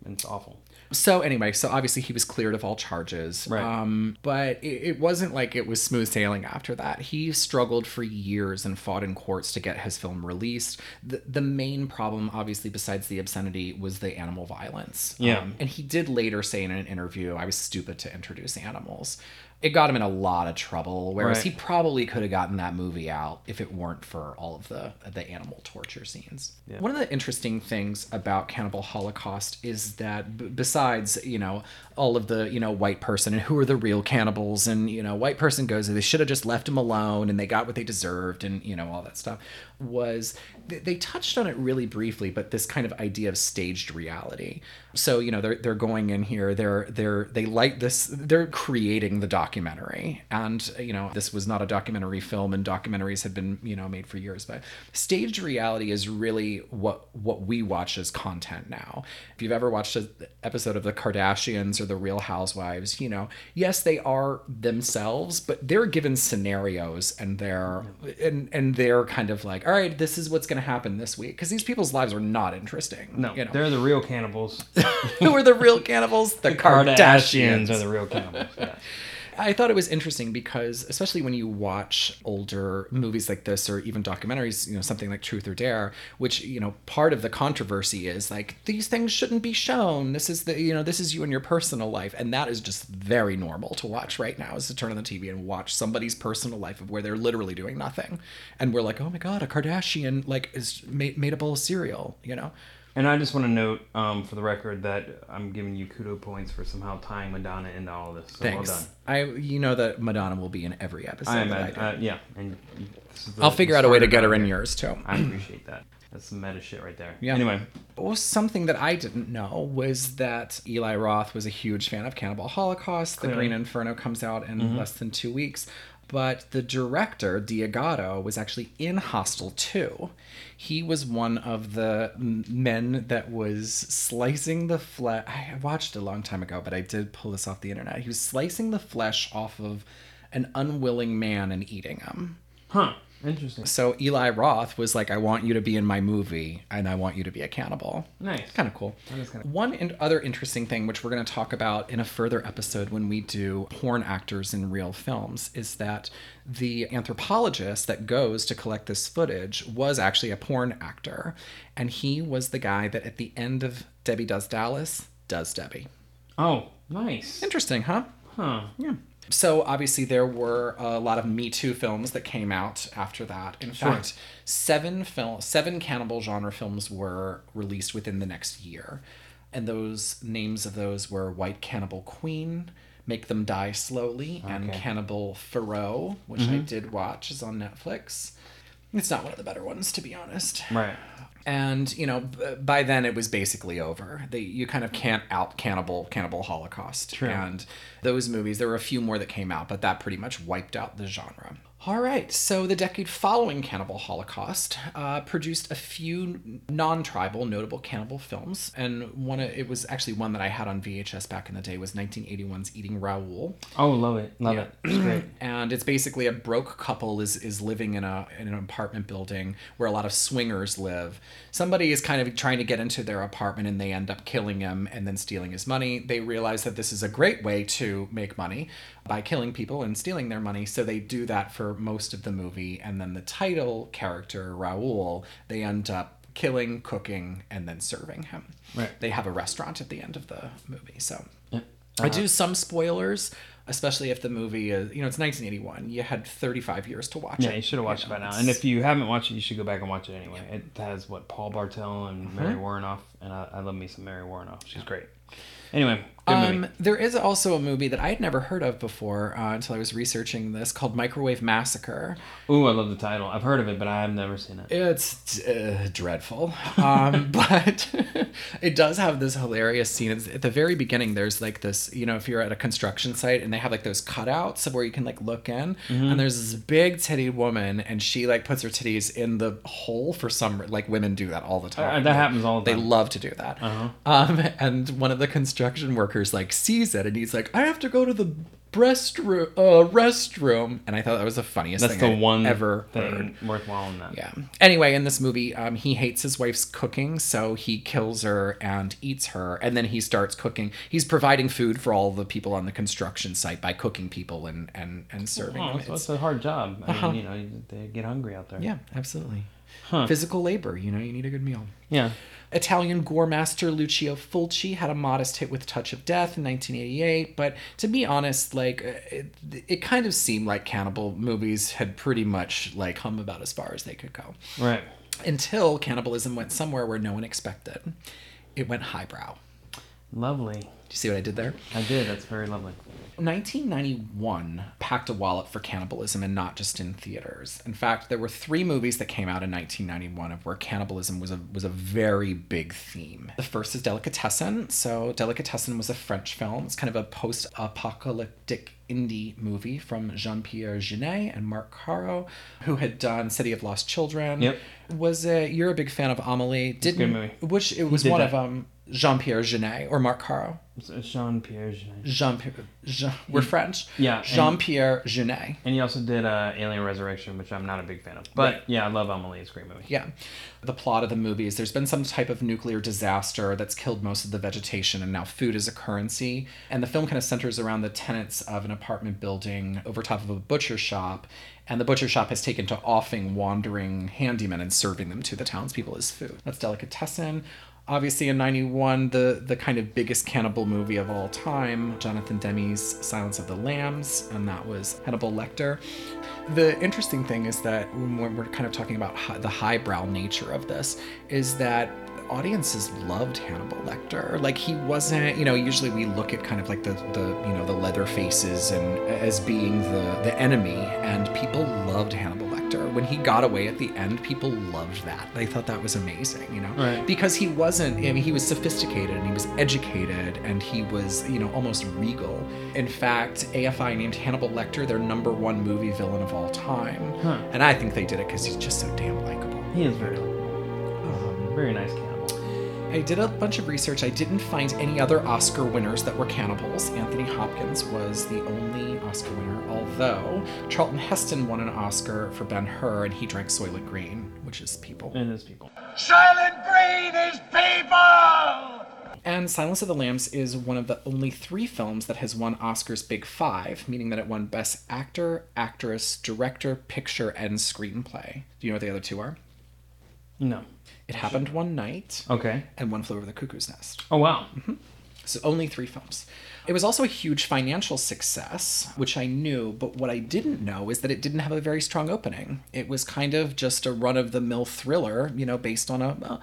And It's awful. So anyway, so obviously he was cleared of all charges. Right. Um, but it, it wasn't like it was smooth sailing after that. He struggled for years and fought in courts to get his film released. The the main problem, obviously, besides the obscenity, was the animal violence. Yeah. Um, and he did later say in an interview, "I was stupid to introduce animals." It got him in a lot of trouble. Whereas Right. he probably could have gotten that movie out if it weren't for all of the the animal torture scenes. Yeah. One of the interesting things about Cannibal Holocaust is that b- besides you know all of the you know white person and who are the real cannibals. And you know white person goes they should have just left him alone and they got what they deserved and you know all that stuff was they, touched on it really briefly but this kind of idea of staged reality. So you know they're they're going in here they're they're they light this they're creating the documentary. And you know this was not a documentary film and documentaries had been you know made for years but staged reality is really what what we watch as content now. If you've ever watched an episode of the kardashians or the real housewives you know yes they are themselves but they're given scenarios and they're and and they're kind of like all right this is what's going to happen this week because these people's lives are not interesting No, you know they're the real cannibals. who are the real cannibals the, kardashians, are the real cannibals. Yeah. I thought it was interesting because, especially when you watch older movies like this or even documentaries, you know, something like Truth or Dare, which, you know, part of the controversy is like, these things shouldn't be shown. This is the, you know, this is you and your personal life. And that is just very normal to watch right now is to turn on the TV and watch somebody's personal life of where they're literally doing nothing. And we're like, oh my God, a Kardashian, like, is made, made a bowl of cereal, you know? And I just want to note, um, for the record, that I'm giving you kudo points for somehow tying Madonna into all of this. So Thanks. well done. I, you know that Madonna will be in every episode. I that I uh, yeah, and this is the- I'll figure out a way to get her in here. yours too. I appreciate that. That's some meta shit right there. Yeah. Anyway, Well, something that I didn't know was that Eli Roth was a huge fan of Cannibal Holocaust. The Green Inferno comes out in less than two weeks. But the director, Diagado, was actually in Hostel 2. He was one of the men that was slicing the flesh. I watched a long time ago, but I did pull this off the internet. He was slicing the flesh off of an unwilling man and eating him. huh? Interesting. So Eli Roth was like, I want you to be in my movie and I want you to be a cannibal. Nice. Kind of cool. Kinda- One in- other interesting thing, which we're going to talk about in a further episode when we do porn actors in real films, is that the anthropologist that goes to collect this footage was actually a porn actor. And he was the guy that at the end of Debbie Does Dallas does Debbie. Oh, nice. Interesting, huh? Huh. Yeah. So obviously there were a lot of Me Too films that came out after that. In fact, seven film seven cannibal genre films were released within the next year. And those names of those were White Cannibal Queen, Make Them Die Slowly, and Cannibal Ferox, which I mm-hmm. did watch is on Netflix. It's not one of the better ones to be honest. Right. And you know, b- by then it was basically over. They you kind of hmm. can't out cannibal cannibal Holocaust. True. And those movies, there were a few more that came out, but that pretty much wiped out the genre. All right, so the decade following Cannibal Holocaust uh, produced a few non-tribal notable cannibal films, and one of, it was actually one that I had on VHS back in the day was 1981's Eating Raoul, Oh, love it, love Yeah. it. It's great. and it's basically a broke couple is is living in a in an apartment building where a lot of swingers live. Somebody is kind of trying to get into their apartment and they end up killing him and then stealing his money. They realize that this is a great way to make money by killing people and stealing their money, so they do that for most of the movie and then the title character Raoul, they end up killing, cooking and then serving him. Right. They have a restaurant at the end of the movie. So Yeah. I do some spoilers, especially if the movie is, you know, it's 1981. You had 35 years to watch Yeah, it. you should have watched it by now. And if you haven't watched it, you should go back and watch it anyway. It has what Paul Bartel and Mm-hmm. Mary Woronov, and I, I love me some Mary Woronov. She's great. Anyway. Um, there is also a movie that I had never heard of before uh, until I was researching this called Microwave Massacre. Ooh, I love the title. I've heard of it, but I have never seen it. It's uh, dreadful, um, but it does have this hilarious scene. It's, at the very beginning, there's like this, you know, if you're at a construction site and they have like those cutouts of where you can like look in, Mm-hmm. and there's this big titty woman, and she like puts her titties in the hole for some like women do that all the time. Uh, that happens all the time. They love to do that. Uh-huh. Um, and one of the construction workers like sees it, and he's like, "I have to go to the breast room, uh, restroom," and I thought that was the funniest That's thing the one ever thing heard. worthwhile in that. Yeah. Anyway, in this movie, um, he hates his wife's cooking, so he kills her and eats her, and then he starts cooking. He's providing food for all the people on the construction site by cooking people and and and serving Oh, them. so It's- it's a hard job. I mean, you know, they get hungry out there. yeah, absolutely. Huh. Physical labor, you know, you need a good meal. Yeah. Italian gore master Lucio Fulci had a modest hit with Touch of Death in 1988, but to be honest, like it, it kind of seemed like cannibal movies had pretty much like come about as far as they could go Right. until cannibalism went somewhere where no one expected. It went highbrow. Lovely. Do you see what I did there? I did. That's very lovely. 1991 packed a wallet for cannibalism and not just in theaters. In fact, there were three movies that came out in 1991 of where cannibalism was a was a very big theme. The first is Delicatessen. So Delicatessen was a French film. It's kind of a post-apocalyptic indie movie from Jean-Pierre Jeunet and Marc Caro, who had done City of Lost Children. Yep. Was a, you're a big fan of Amelie? Didn't good movie. which it was one that. of um Jean-Pierre Jeunet or Marc Caro. Jean Pierre Jeunet. Jean Pierre. Jean, we're French. Yeah, Jean Pierre Jeunet. And he also did uh, Alien Resurrection, which I'm not a big fan of. But Right. yeah, I love Amelie. It's a great movie. Yeah. The plot of the movie is there's been some type of nuclear disaster that's killed most of the vegetation, and now food is a currency. And the film kind of centers around the tenants of an apartment building over top of a butcher shop. And the butcher shop has taken to offing wandering handymen and serving them to the townspeople as food. That's Delicatessen. Obviously, in 91, the, the kind of biggest cannibal movie of all time, Jonathan Demme's Silence of the Lambs, and that was Hannibal Lecter. The interesting thing is that when we're kind of talking about the highbrow nature of this, is that audiences loved Hannibal Lecter. Like he wasn't, you know, usually we look at kind of like the the you know the leather faces and as being the the enemy, and people loved Hannibal Lecter. When he got away at the end, people loved that. They thought that was amazing, you know, Right. because he wasn't. I mean, he was sophisticated and he was educated and he was, you know, almost regal. In fact, AFI named Hannibal Lecter their number one movie villain of all time, Huh. and I think they did it because he's just so damn likable. He is very, Um, very nice cannibal. I did a bunch of research. I didn't find any other Oscar winners that were cannibals. Anthony Hopkins was the only Oscar winner, although Charlton Heston won an Oscar for Ben Hur and he drank Soylent Green, which is people. And his people. Soylent Green is people! And Silence of the Lambs is one of the only three films that has won Oscars Big Five, meaning that it won Best Actor, Actress, Director, Picture, and Screenplay. Do you know what the other two are? No. It Happened One Night Okay. and One Flew Over the Cuckoo's Nest. Oh wow. Mm-hmm. So only three films. It was also a huge financial success, which I knew, but what I didn't know is that it didn't have a very strong opening. It was kind of just a run of the mill thriller, you know, based on a, a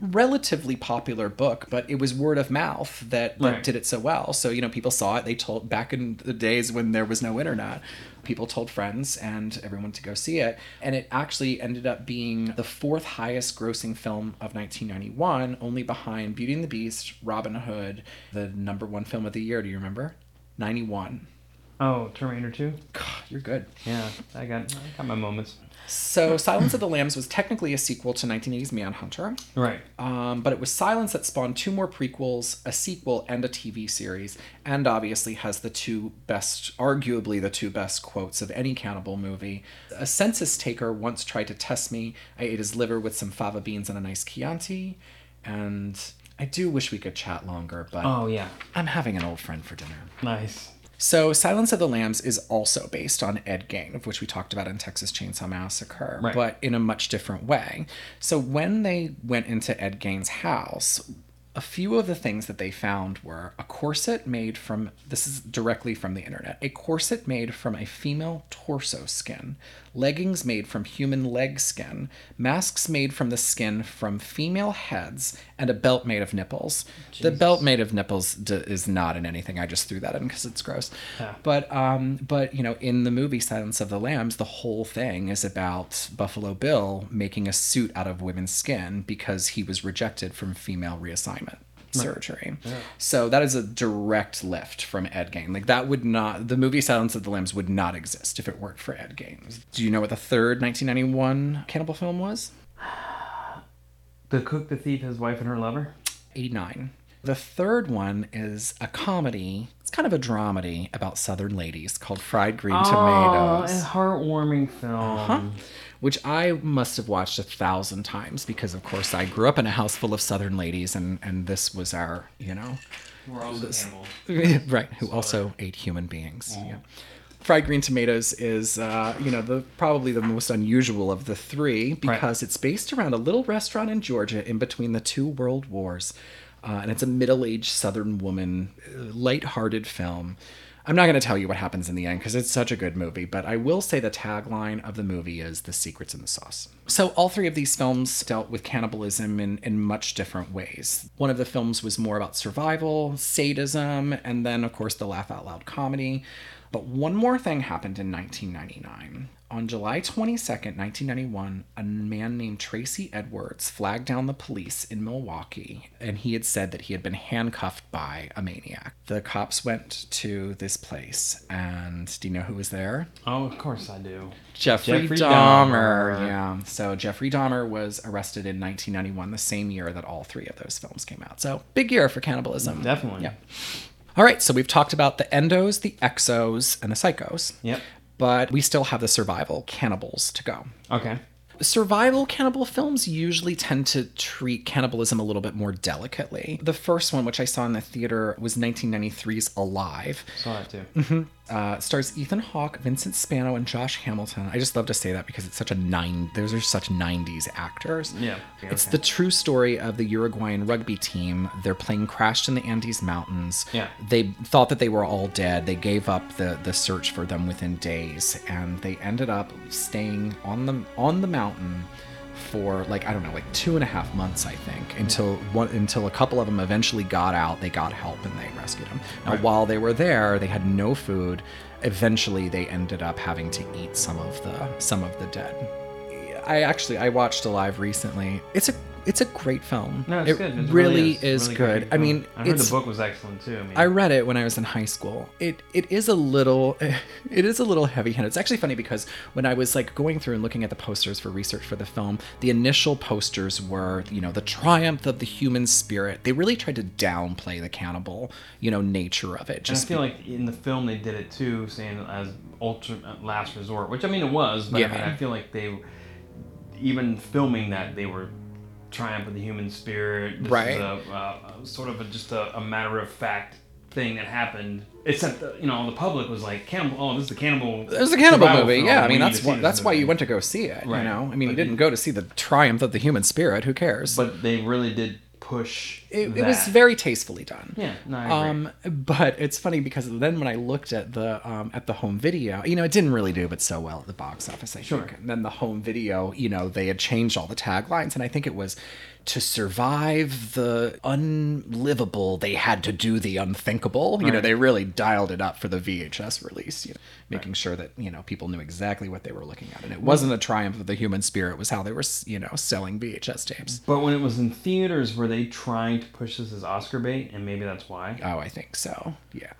relatively popular book, but it was word of mouth that, that Right. did it so well. So, you know, people saw it. They told back in the days when there was no internet, people told friends and everyone to go see it. And it actually ended up being the fourth highest grossing film of 1991, only behind Beauty and the Beast, Robin Hood, the number one film of the year. Do you remember? 91. Oh, Terminator 2? God, you're good. Yeah, I got I got my moments. So, Silence of the Lambs was technically a sequel to 1980's Manhunter. Right. Um, but it was Silence that spawned two more prequels, a sequel, and a TV series, and obviously has the two best, arguably the two best quotes of any cannibal movie. A census taker once tried to test me. I ate his liver with some fava beans and a nice Chianti, and I do wish we could chat longer, but Oh yeah. I'm having an old friend for dinner. Nice. So, Silence of the Lambs is also based on Ed Gein, of which we talked about in Texas Chainsaw Massacre, Right. but in a much different way. So, when they went into Ed Gein's house, a few of the things that they found were a corset made from this is directly from the internet a corset made from a female torso skin leggings made from human leg skin masks made from the skin from female heads and a belt made of nipples. The belt made of nipples d- is not in anything. I just threw that in because it's gross. Yeah. but um but you know in the movie silence of the lambs the whole thing is about buffalo bill making a suit out of women's skin because he was rejected from female reassignment surgery. So that is a direct lift from Ed Gein. Like that would not the movie Silence of the Lambs would not exist if it weren't for Ed Gein. Do you know what the third 1991 cannibal film was? The cook, the thief, his wife, and her lover. 89. The third one is a comedy. It's kind of a dramedy about southern ladies called Fried Green oh, Tomatoes. Oh, Tomatoes. a heartwarming film. Uh-huh. Which I must have watched a thousand times because, of course, I grew up in a house full of Southern ladies, and and this was our, you know, We're also cannibals. right, who also ate human beings. Yeah. Fried green tomatoes is, uh, you know, the probably the most unusual of the three because it's based around a little restaurant in Georgia in between the two world wars, uh, and it's a middle-aged Southern woman, uh, light-hearted film. I'm not going to tell you what happens in the end because it's such a good movie, but I will say the tagline of the movie is "The secrets in the sauce." So all three of these films dealt with cannibalism in, in much different ways. One of the films was more about survival, sadism, and then of course the laugh out loud comedy. But one more thing happened in 1999. On July 22nd, 1991, a man named Tracy Edwards flagged down the police in Milwaukee, and he had said that he had been handcuffed by a maniac. The cops went to this place, and do you know who was there? Oh, of course I do. Jeffrey, Jeffrey Dahmer. Dahmer. Yeah. So Jeffrey Dahmer was arrested in 1991, the same year that all three of those films came out. So big year for cannibalism. Definitely. Yeah. All right, so we've talked about the endos, the exos, and the psychos. Yep. But we still have the survival cannibals to go. Okay. Survival cannibal films usually tend to treat cannibalism a little bit more delicately. The first one, which I saw in the theater, was 1993's Alive. Saw that too. Mm-hmm. Uh, stars Ethan Hawke, Vincent Spano, and Josh Hamilton. I just love to say that because it's such a nine. Those are such '90s actors. Yeah. It's the true story of the Uruguayan rugby team. Their plane crashed in the Andes Mountains. Yeah. They thought that they were all dead. They gave up the the search for them within days, and they ended up staying on the on the mountain for like I don't know, like two and a half months, I think, until one until a couple of them eventually got out. They got help and they rescued them. Now, Right. while they were there, they had no food. Eventually, they ended up having to eat some of the some of the dead. I actually I watched Alive recently. It's a it's a great film. No, it's it good. It really, is. is Really good. I mean, I heard the book was excellent too. I mean, I read it when I was in high school. It it is a little it is a little heavy-handed. It's actually funny because when I was like going through and looking at the posters for research for the film, the initial posters were, you know, the triumph of the human spirit. They really tried to downplay the cannibal, you know, nature of it. And I Just feel like in the film they did it too, saying as ultra last resort, which I mean it was, but I mean I feel like they, even filming that, they were triumph of the human spirit. This Right. Is a, uh, sort of a, just a, a matter of fact thing that happened. Except the, you know the public was like cannibal. Oh, this is the cannibal. There's a cannibal movie, film. yeah. I mean, that's why that's why you went to go see it. You know, I mean, you didn't go to see the triumph of the human spirit. Who cares? But they really did push. it, it was very tastefully done. Yeah, no. Um, but it's funny because then when I looked at the um, at the home video, you know, it didn't really do but so well at the box office. I Sure. think. And then the home video, you know, they had changed all the taglines, and I think it was to survive the unlivable, they had to do the unthinkable. You know, they really dialed it up for the VHS release, you know, making sure that, you know, people knew exactly what they were looking at. And it wasn't a triumph of the human spirit, it was how they were, you know, selling VHS tapes. But when it was in theaters, were they trying to push this as Oscar bait? And maybe that's why. Oh, I think so. Yeah.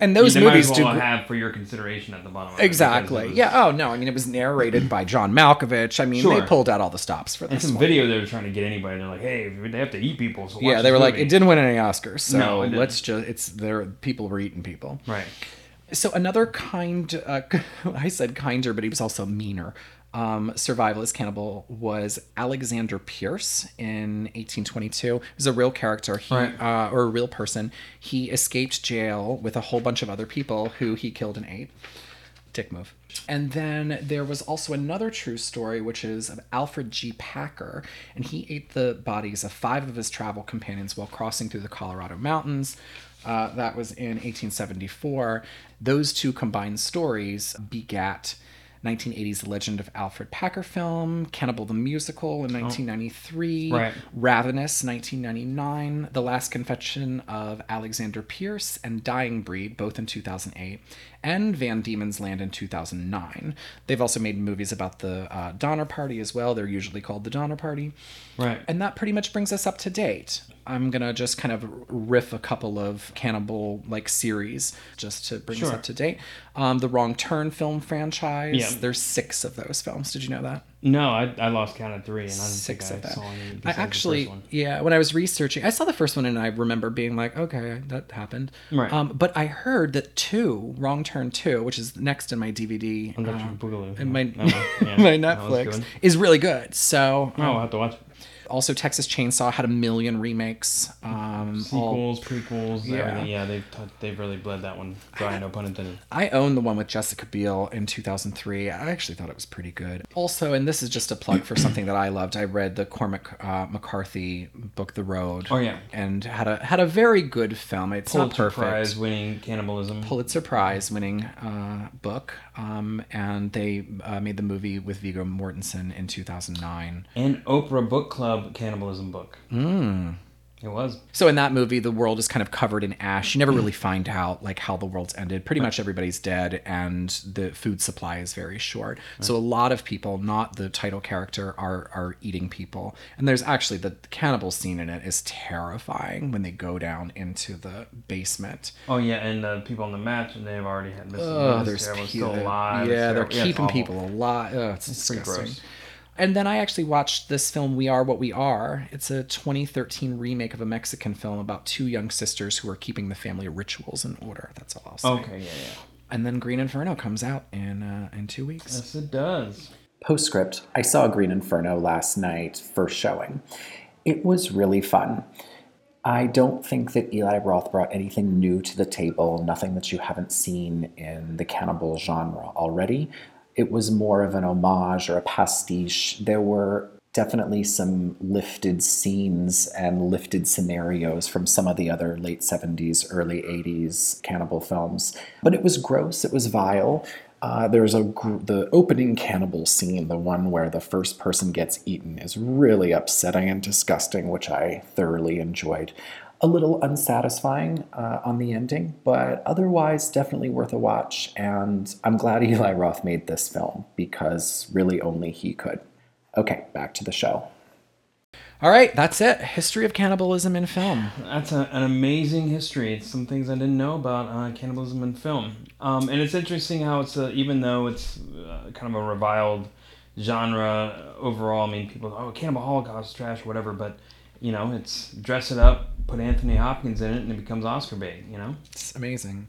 And those they movies might as do well gr- have for your consideration at the bottom. Of Exactly. was- Yeah. Oh no. I mean, it was narrated by John Malkovich. I mean, they pulled out all the stops for And this some one. video they were trying to get anybody. They're like, hey, they have to eat people. So watch Yeah, they were like, it didn't win any Oscars, so No, let's just it's there. People were eating people. Right. So another kind, uh, I said kinder, but he was also meaner. Um, survivalist cannibal was Alexander Pearce in 1822. He was a real character, he, Right. uh, or a real person. He escaped jail with a whole bunch of other people who he killed and ate. Dick move. And then there was also another true story, which is of Alfred G. Packer, and he ate the bodies of five of his travel companions while crossing through the Colorado mountains. Uh, that was in 1874. Those two combined stories begat 1980's The Legend of Alfred Packer film, Cannibal the Musical in 1993, Right. Ravenous 1999, The Last Confession of Alexander Pearce, and Dying Breed both in 2008, and Van Diemen's Land in 2009. They've also made movies about the uh, Donner Party as well. They're usually called the Donner Party. Right. And that pretty much brings us up to date. I'm gonna just kind of riff a couple of cannibal like series just to bring us up to date. Um, the Wrong Turn film franchise. Yeah. There's six of those films. Did you know that? No, I, I lost count at three, and I didn't six think of I them. saw any. I actually, yeah, when I was researching, I saw the first one and I remember being like, okay, that happened. Right. Um, but I heard that two, Wrong Turn Two, which is next in my DVD, um, Boogaloo. in my Oh, yeah. my Netflix, is really good. So Oh, I'll have to watch it. Also Texas Chainsaw had a million remakes. Um, all- Sequels, prequels, Yeah. everything. Yeah, they've t- they've really bled that one dry. No pun intended. I own the one with Jessica Biel in 2003. I actually thought it was pretty good. Also, and this is just a plug for something that I loved. I read the Cormac uh, McCarthy book, The Road. Oh, yeah. and had a had a very good film. It's not Pulitzer perfect. Prize winning cannibalism. Pulitzer Prize winning uh, book, um, and they uh, made the movie with Viggo Mortensen in 2009. and Oprah Book Club cannibalism book. Mm. It was. So in that movie, the world is kind of covered in ash. You never really find out like how the world's ended. Pretty much everybody's dead, and the food supply is very short. So a lot of people, not the title character, are are eating people. And there's actually the cannibal scene in it is terrifying when they go down into the basement. Oh yeah, and uh, people on the match, and they've already had missed. Oh, there's people still alive. Yeah, they're it's keeping people alive. Oh, it's, pretty disgusting. gross. And then I actually watched this film, We Are What We Are. It's a 2013 remake of a Mexican film about two young sisters who are keeping the family rituals in order. That's all I'll say. Okay, yeah, yeah. And then Green Inferno comes out in uh, in two weeks. Yes, it does. Postscript I saw Green Inferno last night, first showing. It was really fun. I don't think that Eli Roth brought anything new to the table, nothing that you haven't seen in the cannibal genre already. It was more of an homage or a pastiche. There were definitely some lifted scenes and lifted scenarios from some of the other late 70s, early 80s cannibal films. But it was gross, it was vile. Uh, there's a gr- the opening cannibal scene, the one where the first person gets eaten, is really upsetting and disgusting, which I thoroughly enjoyed. A little unsatisfying uh, on the ending, but otherwise definitely worth a watch. And I'm glad Eli Roth made this film because really only he could. Okay, back to the show. All right, that's it. History of cannibalism in film. That's a, an amazing history. It's some things I didn't know about uh, cannibalism in film. Um, and it's interesting how it's a, even though it's uh, kind of a reviled genre overall. I mean, people oh Cannibal Holocaust trash whatever, but you know it's dress it up, put Anthony Hopkins in it, and it becomes Oscar bait. You know. It's amazing.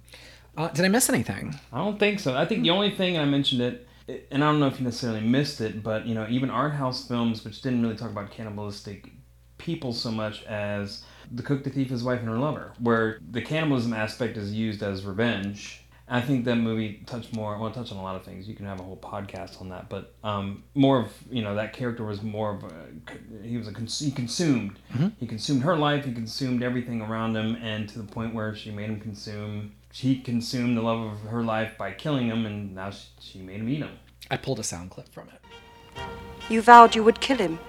Uh, did I miss anything? I don't think so. I think the only thing I mentioned it, and I don't know if you necessarily missed it, but you know, even art house films, which didn't really talk about cannibalistic people so much as The Cook, the Thief, His Wife, and Her Lover, where the cannibalism aspect is used as revenge. I think that movie touched more. Well, it touched on a lot of things. You can have a whole podcast on that, but um, more of you know that character was more of a he was a cons- he consumed he consumed her life. He consumed everything around him, and to the point where she made him consume. She consumed the love of her life by killing him, and now she, she made him eat him. I pulled a sound clip from it. You vowed you would kill him.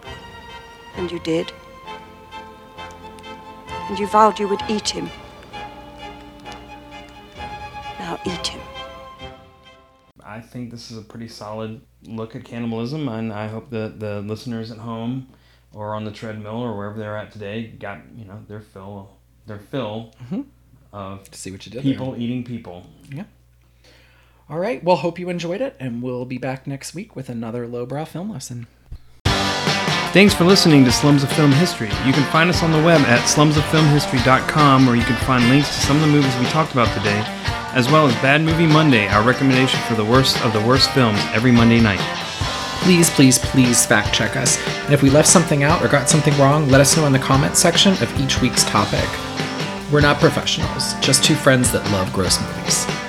And you did. And you vowed you would eat him. Now eat him. I think this is a pretty solid look at cannibalism, and I hope that the listeners at home or on the treadmill or wherever they're at today got you know their fill their fill mm-hmm. of See what you did people eating people. Yeah. All right. Well, hope you enjoyed it, and we'll be back next week with another lowbrow film lesson. Thanks for listening to Slums of Film History. You can find us on the web at slumsoffilmhistory.com where you can find links to some of the movies we talked about today, as well as Bad Movie Monday, our recommendation for the worst of the worst films every Monday night. Please, please, please fact check us. And if we left something out or got something wrong, let us know in the comments section of each week's topic. We're not professionals, just two friends that love gross movies.